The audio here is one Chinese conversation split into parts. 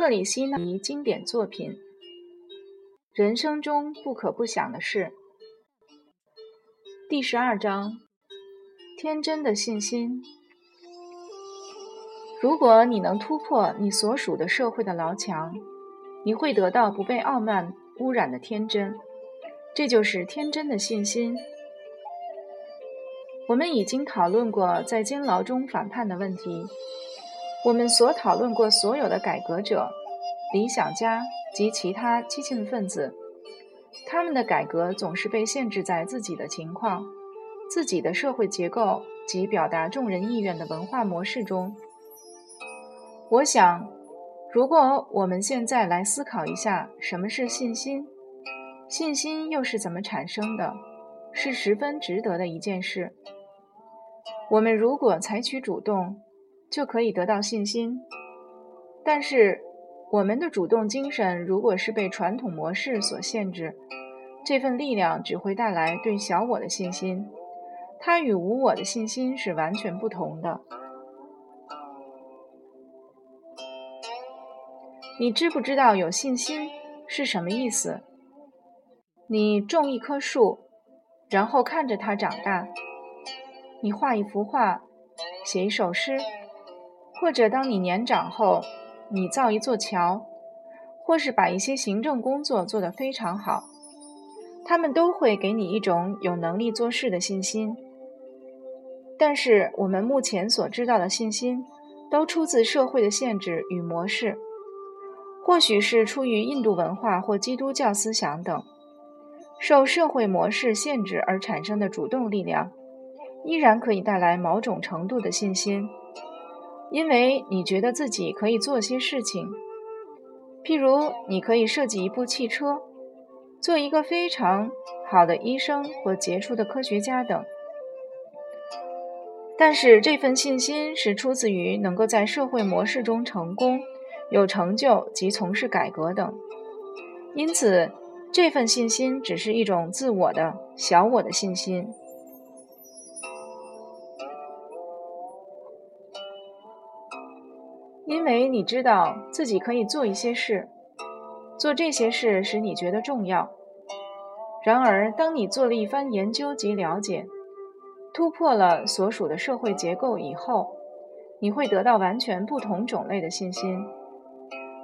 克里希那经典作品，人生中不可不想的事。第十二章：天真的信心。如果你能突破你所属的社会的牢墙，你会得到不被傲慢污染的天真。这就是天真的信心。我们已经讨论过在监牢中反叛的问题。我们所讨论过所有的改革者、理想家及其他激进分子，他们的改革总是被限制在自己的情况、自己的社会结构及表达众人意愿的文化模式中。我想，如果我们现在来思考一下什么是信心，信心又是怎么产生的，是十分值得的一件事。我们如果采取主动，就可以得到信心，但是我们的主动精神如果是被传统模式所限制，这份力量只会带来对小我的信心，它与无我的信心是完全不同的。你知不知道有信心是什么意思？你种一棵树，然后看着它长大；你画一幅画，写一首诗。或者，当你年长后，你造一座桥，或是把一些行政工作做得非常好，他们都会给你一种有能力做事的信心。但是，我们目前所知道的信心，都出自社会的限制与模式，或许是出于印度文化或基督教思想等，受社会模式限制而产生的主动力量，依然可以带来某种程度的信心。因为你觉得自己可以做些事情，譬如你可以设计一部汽车，做一个非常好的医生或杰出的科学家等。但是这份信心是出自于能够在社会模式中成功、有成就及从事改革等。因此，这份信心只是一种自我的小我的信心。因为你知道自己可以做一些事，做这些事使你觉得重要。然而，当你做了一番研究及了解，突破了所属的社会结构以后，你会得到完全不同种类的信心，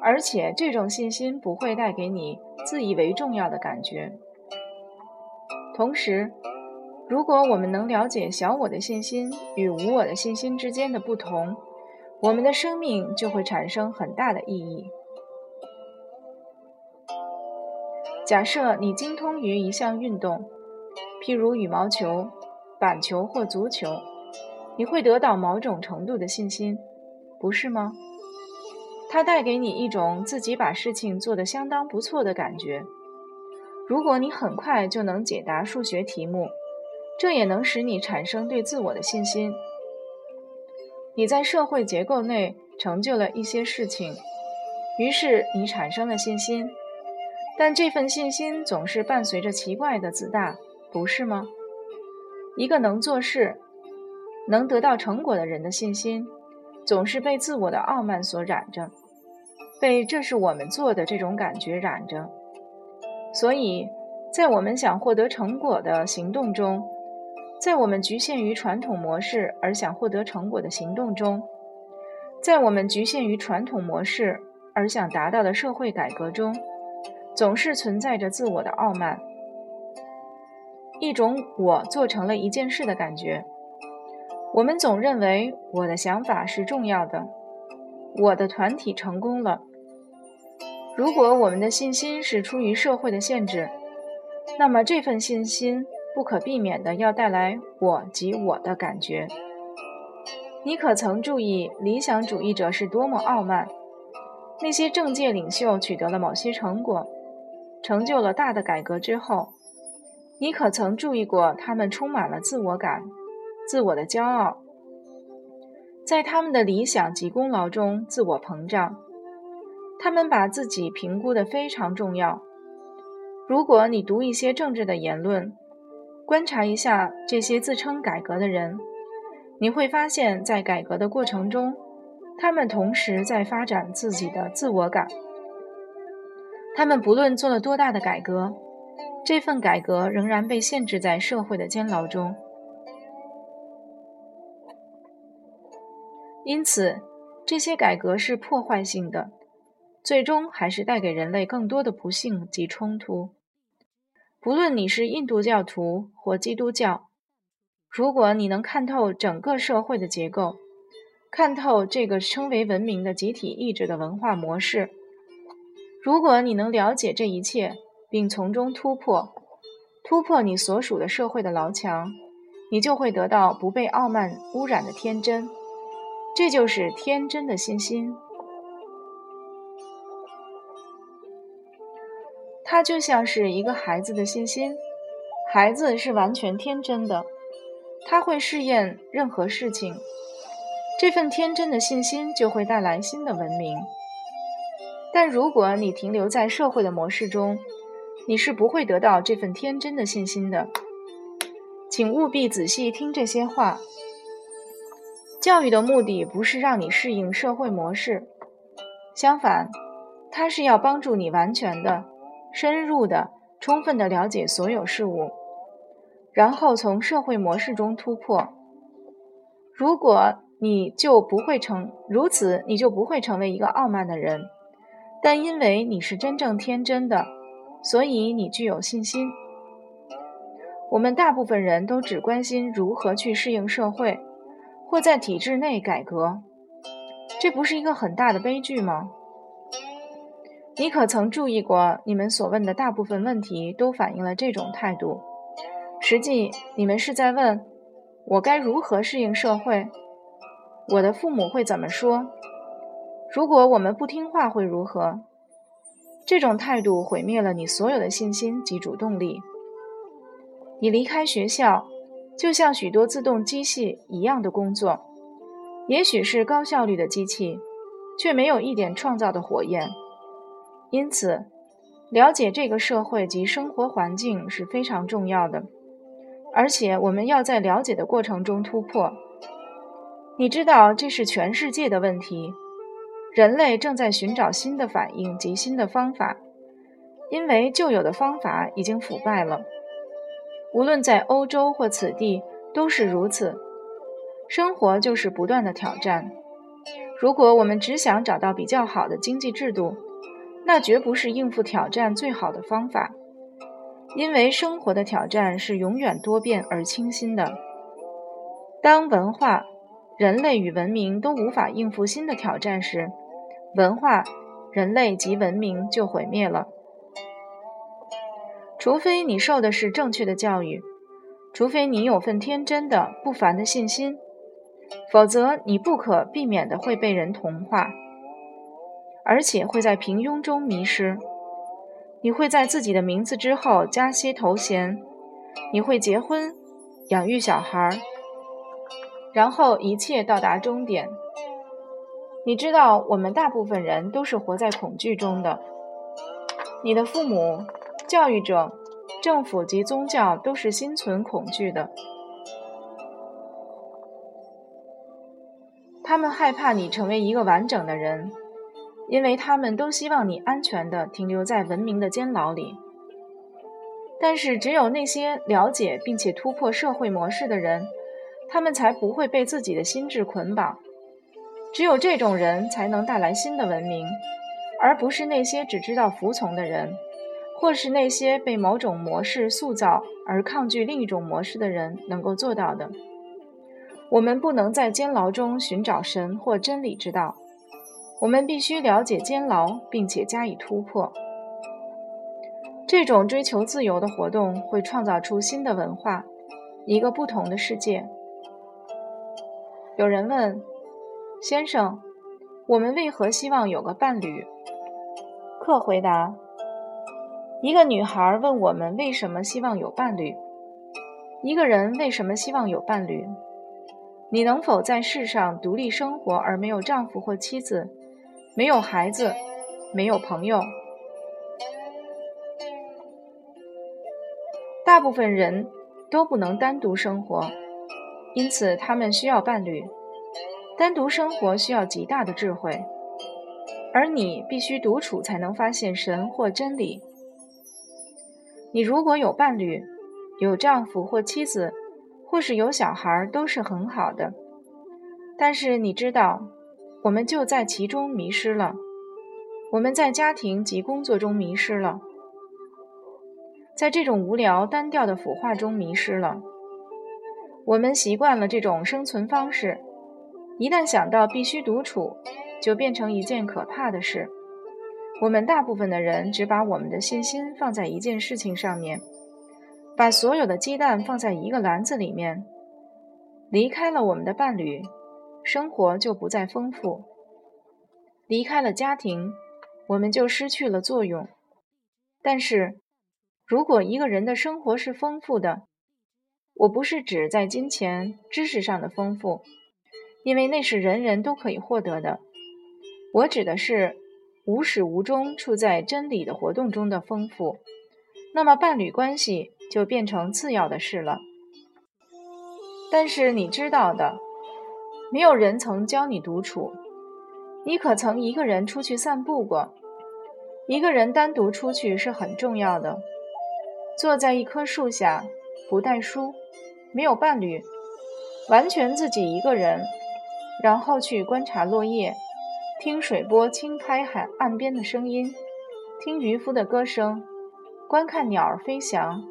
而且这种信心不会带给你自以为重要的感觉。同时，如果我们能了解小我的信心与无我的信心之间的不同，我们的生命就会产生很大的意义。假设你精通于一项运动，譬如羽毛球、板球或足球，你会得到某种程度的信心，不是吗？它带给你一种自己把事情做得相当不错的感觉。如果你很快就能解答数学题目，这也能使你产生对自我的信心。你在社会结构内成就了一些事情，于是你产生了信心，但这份信心总是伴随着奇怪的自大，不是吗？一个能做事、能得到成果的人的信心，总是被自我的傲慢所染着，被这是我们做的这种感觉染着。所以在我们想获得成果的行动中，在我们局限于传统模式而想获得成果的行动中，在我们局限于传统模式而想达到的社会改革中，总是存在着自我的傲慢，一种我做成了一件事的感觉。我们总认为我的想法是重要的，我的团体成功了。如果我们的信心是出于社会的限制，那么这份信心。不可避免的要带来我及我的感觉。你可曾注意理想主义者是多么傲慢？那些政界领袖取得了某些成果，成就了大的改革之后，你可曾注意过他们充满了自我感、自我的骄傲，在他们的理想及功劳中自我膨胀？他们把自己评估的非常重要。如果你读一些政治的言论，观察一下这些自称改革的人，你会发现在改革的过程中，他们同时在发展自己的自我感。他们不论做了多大的改革，这份改革仍然被限制在社会的监牢中。因此，这些改革是破坏性的，最终还是带给人类更多的不幸及冲突。不论你是印度教徒或基督教，如果你能看透整个社会的结构，看透这个称为文明的集体意志的文化模式，如果你能了解这一切，并从中突破，突破你所属的社会的牢墙，你就会得到不被傲慢污染的天真。这就是天真的信心。它就像是一个孩子的信心，孩子是完全天真的，他会试验任何事情。这份天真的信心就会带来新的文明。但如果你停留在社会的模式中，你是不会得到这份天真的信心的。请务必仔细听这些话。教育的目的不是让你适应社会模式，相反，它是要帮助你完全的、深入的、充分的了解所有事物，然后从社会模式中突破。如果你就不会成如此，你就不会成为一个傲慢的人。但因为你是真正天真的，所以你具有信心。我们大部分人都只关心如何去适应社会。或在体制内改革，这不是一个很大的悲剧吗？你可曾注意过，你们所问的大部分问题都反映了这种态度？实际，你们是在问我该如何适应社会？我的父母会怎么说？如果我们不听话会如何？这种态度毁灭了你所有的信心及主动力。你离开学校。就像许多自动机器一样的工作，也许是高效率的机器，却没有一点创造的火焰。因此，了解这个社会及生活环境是非常重要的，而且我们要在了解的过程中突破。你知道，这是全世界的问题。人类正在寻找新的反应及新的方法，因为旧有的方法已经腐败了。无论在欧洲或此地，都是如此。生活就是不断的挑战。如果我们只想找到比较好的经济制度，那绝不是应付挑战最好的方法。因为生活的挑战是永远多变而清新的。当文化、人类与文明都无法应付新的挑战时，文化、人类及文明就毁灭了。除非你受的是正确的教育，除非你有份天真的、不凡的信心，否则你不可避免的会被人同化，而且会在平庸中迷失。你会在自己的名字之后加些头衔，你会结婚、养育小孩，然后一切到达终点。你知道，我们大部分人都是活在恐惧中的。你的父母。教育者、政府及宗教都是心存恐惧的，他们害怕你成为一个完整的人，因为他们都希望你安全地停留在文明的监牢里。但是，只有那些了解并且突破社会模式的人，他们才不会被自己的心智捆绑。只有这种人才能带来新的文明，而不是那些只知道服从的人。或是那些被某种模式塑造而抗拒另一种模式的人能够做到的。我们不能在监牢中寻找神或真理之道，我们必须了解监牢，并且加以突破。这种追求自由的活动会创造出新的文化，一个不同的世界。有人问先生：“我们为何希望有个伴侣？”客回答。一个女孩问我们：“为什么希望有伴侣？”一个人为什么希望有伴侣？你能否在世上独立生活而没有丈夫或妻子，没有孩子，没有朋友？大部分人都不能单独生活，因此他们需要伴侣。单独生活需要极大的智慧，而你必须独处才能发现神或真理。你如果有伴侣，有丈夫或妻子，或是有小孩，都是很好的。但是你知道，我们就在其中迷失了。我们在家庭及工作中迷失了，在这种无聊单调的腐化中迷失了。我们习惯了这种生存方式，一旦想到必须独处，就变成一件可怕的事。我们大部分的人只把我们的信心放在一件事情上面，把所有的鸡蛋放在一个篮子里面。离开了我们的伴侣，生活就不再丰富；离开了家庭，我们就失去了作用。但是，如果一个人的生活是丰富的，我不是指在金钱、知识上的丰富，因为那是人人都可以获得的。我指的是无始无终处在真理的活动中的丰富。那么，伴侣关系就变成次要的事了。但是你知道的，没有人曾教你独处。你可曾一个人出去散步过？一个人单独出去是很重要的。坐在一棵树下，不带书。没有伴侣，完全自己一个人，然后去观察落叶，听水波轻拍海岸边的声音，听渔夫的歌声，观看鸟儿飞翔，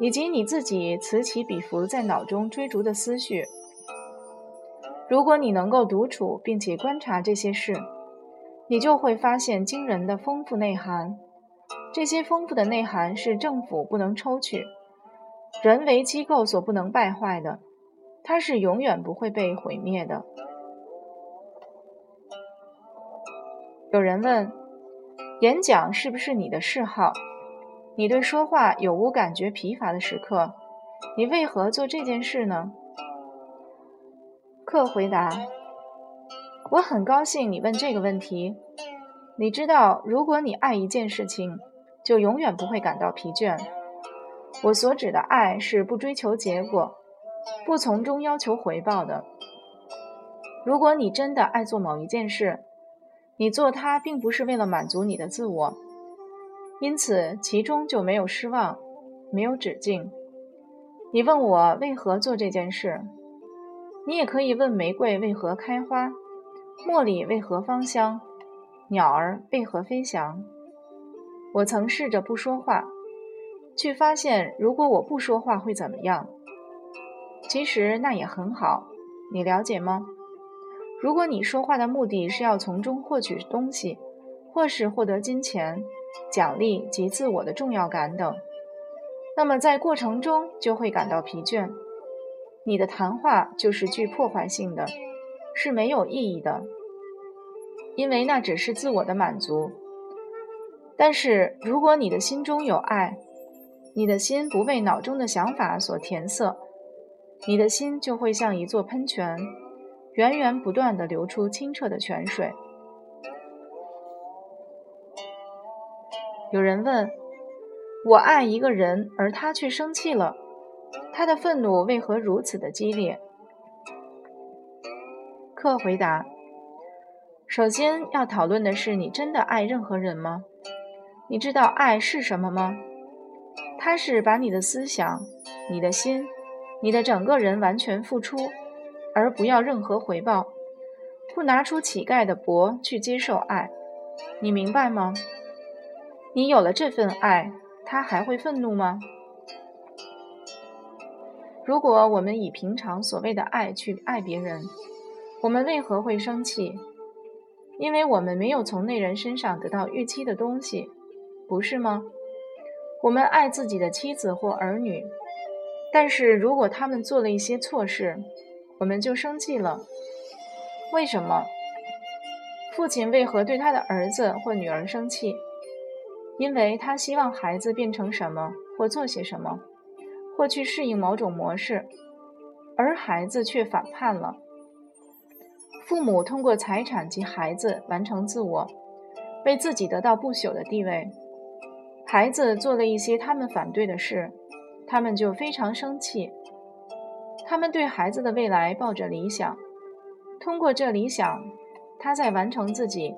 以及你自己此起彼伏在脑中追逐的思绪。如果你能够独处并且观察这些事，你就会发现惊人的丰富内涵。这些丰富的内涵是政府不能抽取。人为机构所不能败坏的，它是永远不会被毁灭的。有人问：演讲是不是你的嗜好？你对说话有无感觉疲乏的时刻？你为何做这件事呢？克回答：我很高兴你问这个问题。你知道，如果你爱一件事情，就永远不会感到疲倦。我所指的爱是不追求结果，不从中要求回报的。如果你真的爱做某一件事，你做它并不是为了满足你的自我，因此其中就没有失望，没有止境。你问我为何做这件事，你也可以问玫瑰为何开花，茉莉为何芳香，鸟儿为何飞翔。我曾试着不说话。去发现，如果我不说话会怎么样？其实那也很好，你了解吗？如果你说话的目的是要从中获取东西，或是获得金钱、奖励及自我的重要感等，那么在过程中就会感到疲倦。你的谈话就是具破坏性的，是没有意义的，因为那只是自我的满足。但是如果你的心中有爱，你的心不被脑中的想法所填塞，你的心就会像一座喷泉，源源不断地流出清澈的泉水。有人问：我爱一个人，而他却生气了，他的愤怒为何如此的激烈？克回答：首先要讨论的是，你真的爱任何人吗？你知道爱是什么吗？他是把你的思想、你的心、你的整个人完全付出，而不要任何回报，不拿出乞丐的钵去接受爱，你明白吗？你有了这份爱，他还会愤怒吗？如果我们以平常所谓的爱去爱别人，我们为何会生气？因为我们没有从那人身上得到预期的东西，不是吗？我们爱自己的妻子或儿女，但是如果他们做了一些错事，我们就生气了。为什么？父亲为何对他的儿子或女儿生气？因为他希望孩子变成什么，或做些什么，或去适应某种模式，而孩子却反叛了。父母通过财产及孩子完成自我，为自己得到不朽的地位。孩子做了一些他们反对的事，他们就非常生气。他们对孩子的未来抱着理想，通过这理想，他在完成自己。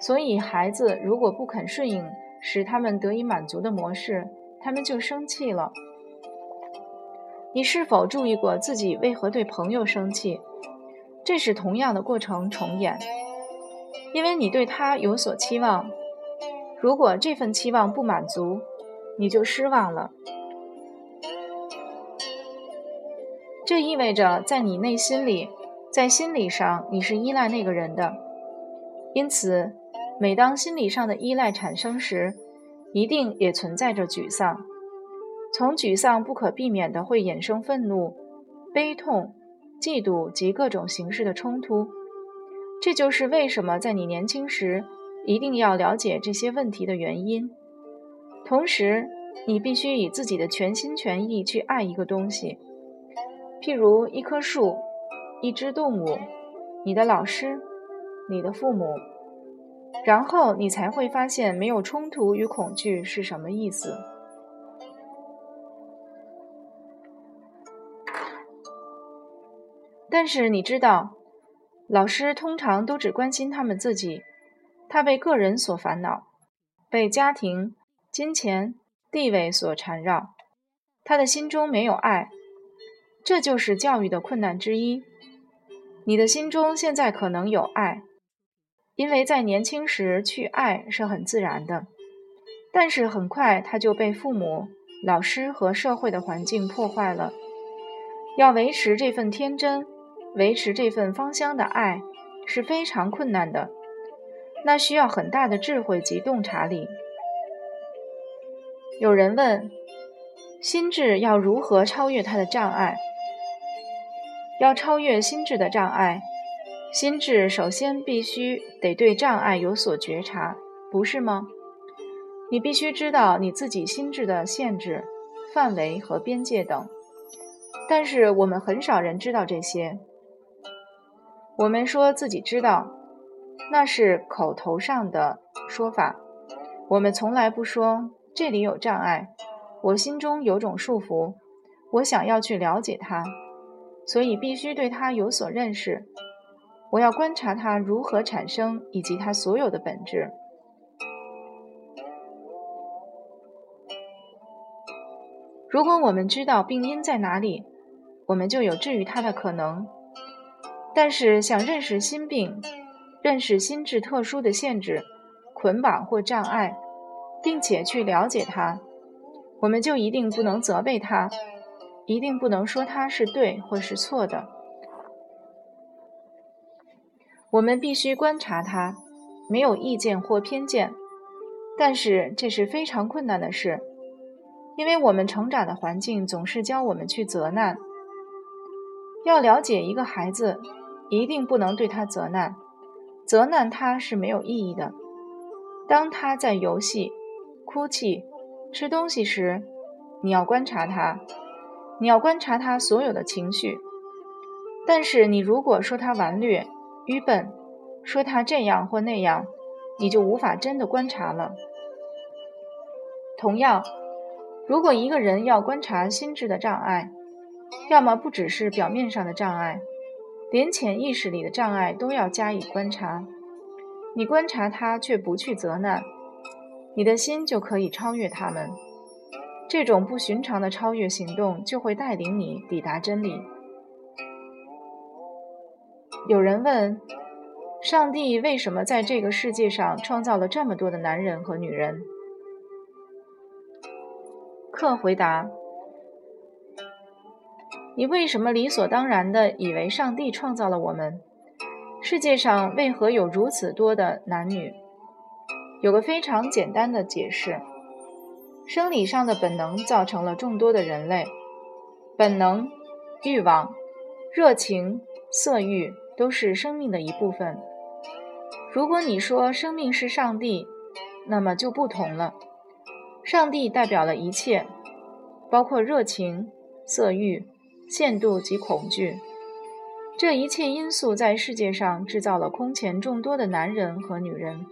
所以，孩子如果不肯顺应使他们得以满足的模式，他们就生气了。你是否注意过自己为何对朋友生气？这是同样的过程重演，因为你对他有所期望。如果这份期望不满足，你就失望了。这意味着在你内心里，在心理上你是依赖那个人的。因此，每当心理上的依赖产生时，一定也存在着沮丧。从沮丧不可避免的会衍生愤怒、悲痛。嫉妒及各种形式的冲突，这就是为什么在你年轻时一定要了解这些问题的原因。同时，你必须以自己的全心全意去爱一个东西，譬如一棵树、一只动物、你的老师、你的父母，然后你才会发现没有冲突与恐惧是什么意思。但是你知道，老师通常都只关心他们自己，他为个人所烦恼，被家庭、金钱、地位所缠绕，他的心中没有爱，这就是教育的困难之一。你的心中现在可能有爱，因为在年轻时去爱是很自然的，但是很快他就被父母、老师和社会的环境破坏了。要维持这份天真。维持这份芳香的爱是非常困难的，那需要很大的智慧及洞察力。有人问：心智要如何超越它的障碍？要超越心智的障碍，心智首先必须得对障碍有所觉察，不是吗？你必须知道你自己心智的限制、范围和边界等。但是我们很少人知道这些。我们说自己知道，那是口头上的说法。我们从来不说这里有障碍，我心中有种束缚，我想要去了解它，所以必须对它有所认识。我要观察它如何产生，以及它所有的本质。如果我们知道病因在哪里，我们就有治愈它的可能。但是，想认识心病，认识心智特殊的限制、捆绑或障碍，并且去了解它，我们就一定不能责备它，一定不能说它是对或是错的。我们必须观察它，没有意见或偏见。但是这是非常困难的事，因为我们成长的环境总是教我们去责难。要了解一个孩子。一定不能对他责难，责难他是没有意义的。当他在游戏、哭泣、吃东西时，你要观察他，你要观察他所有的情绪。但是你如果说他顽劣、愚笨，说他这样或那样，你就无法真的观察了。同样，如果一个人要观察心智的障碍，要么不只是表面上的障碍。连潜意识里的障碍都要加以观察，你观察它却不去责难，你的心就可以超越他们。这种不寻常的超越行动就会带领你抵达真理。有人问：上帝为什么在这个世界上创造了这么多的男人和女人？克回答。你为什么理所当然地以为上帝创造了我们？世界上为何有如此多的男女？有个非常简单的解释：生理上的本能造成了众多的人类。本能、欲望、热情、色欲都是生命的一部分。如果你说生命是上帝，那么就不同了。上帝代表了一切，包括热情、色欲。限度及恐惧，这一切因素在世界上制造了空前众多的男人和女人，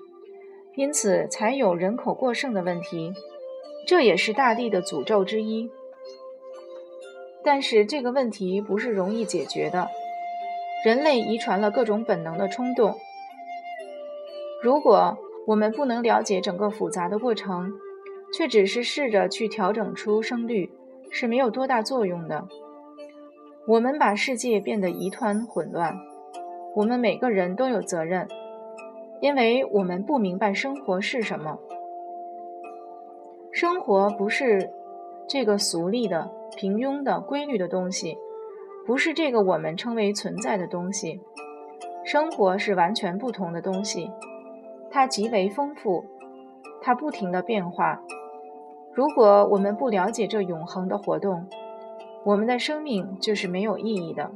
因此才有人口过剩的问题。这也是大地的诅咒之一。但是这个问题不是容易解决的，人类遗传了各种本能的冲动。如果我们不能了解整个复杂的过程，却只是试着去调整出生率，是没有多大作用的。我们把世界变得一团混乱，我们每个人都有责任，因为我们不明白生活是什么。生活不是这个俗丽的、平庸的、规律的东西，不是这个我们称为存在的东西。生活是完全不同的东西，它极为丰富，它不停的变化。如果我们不了解这永恒的活动，我们的生命就是没有意义的。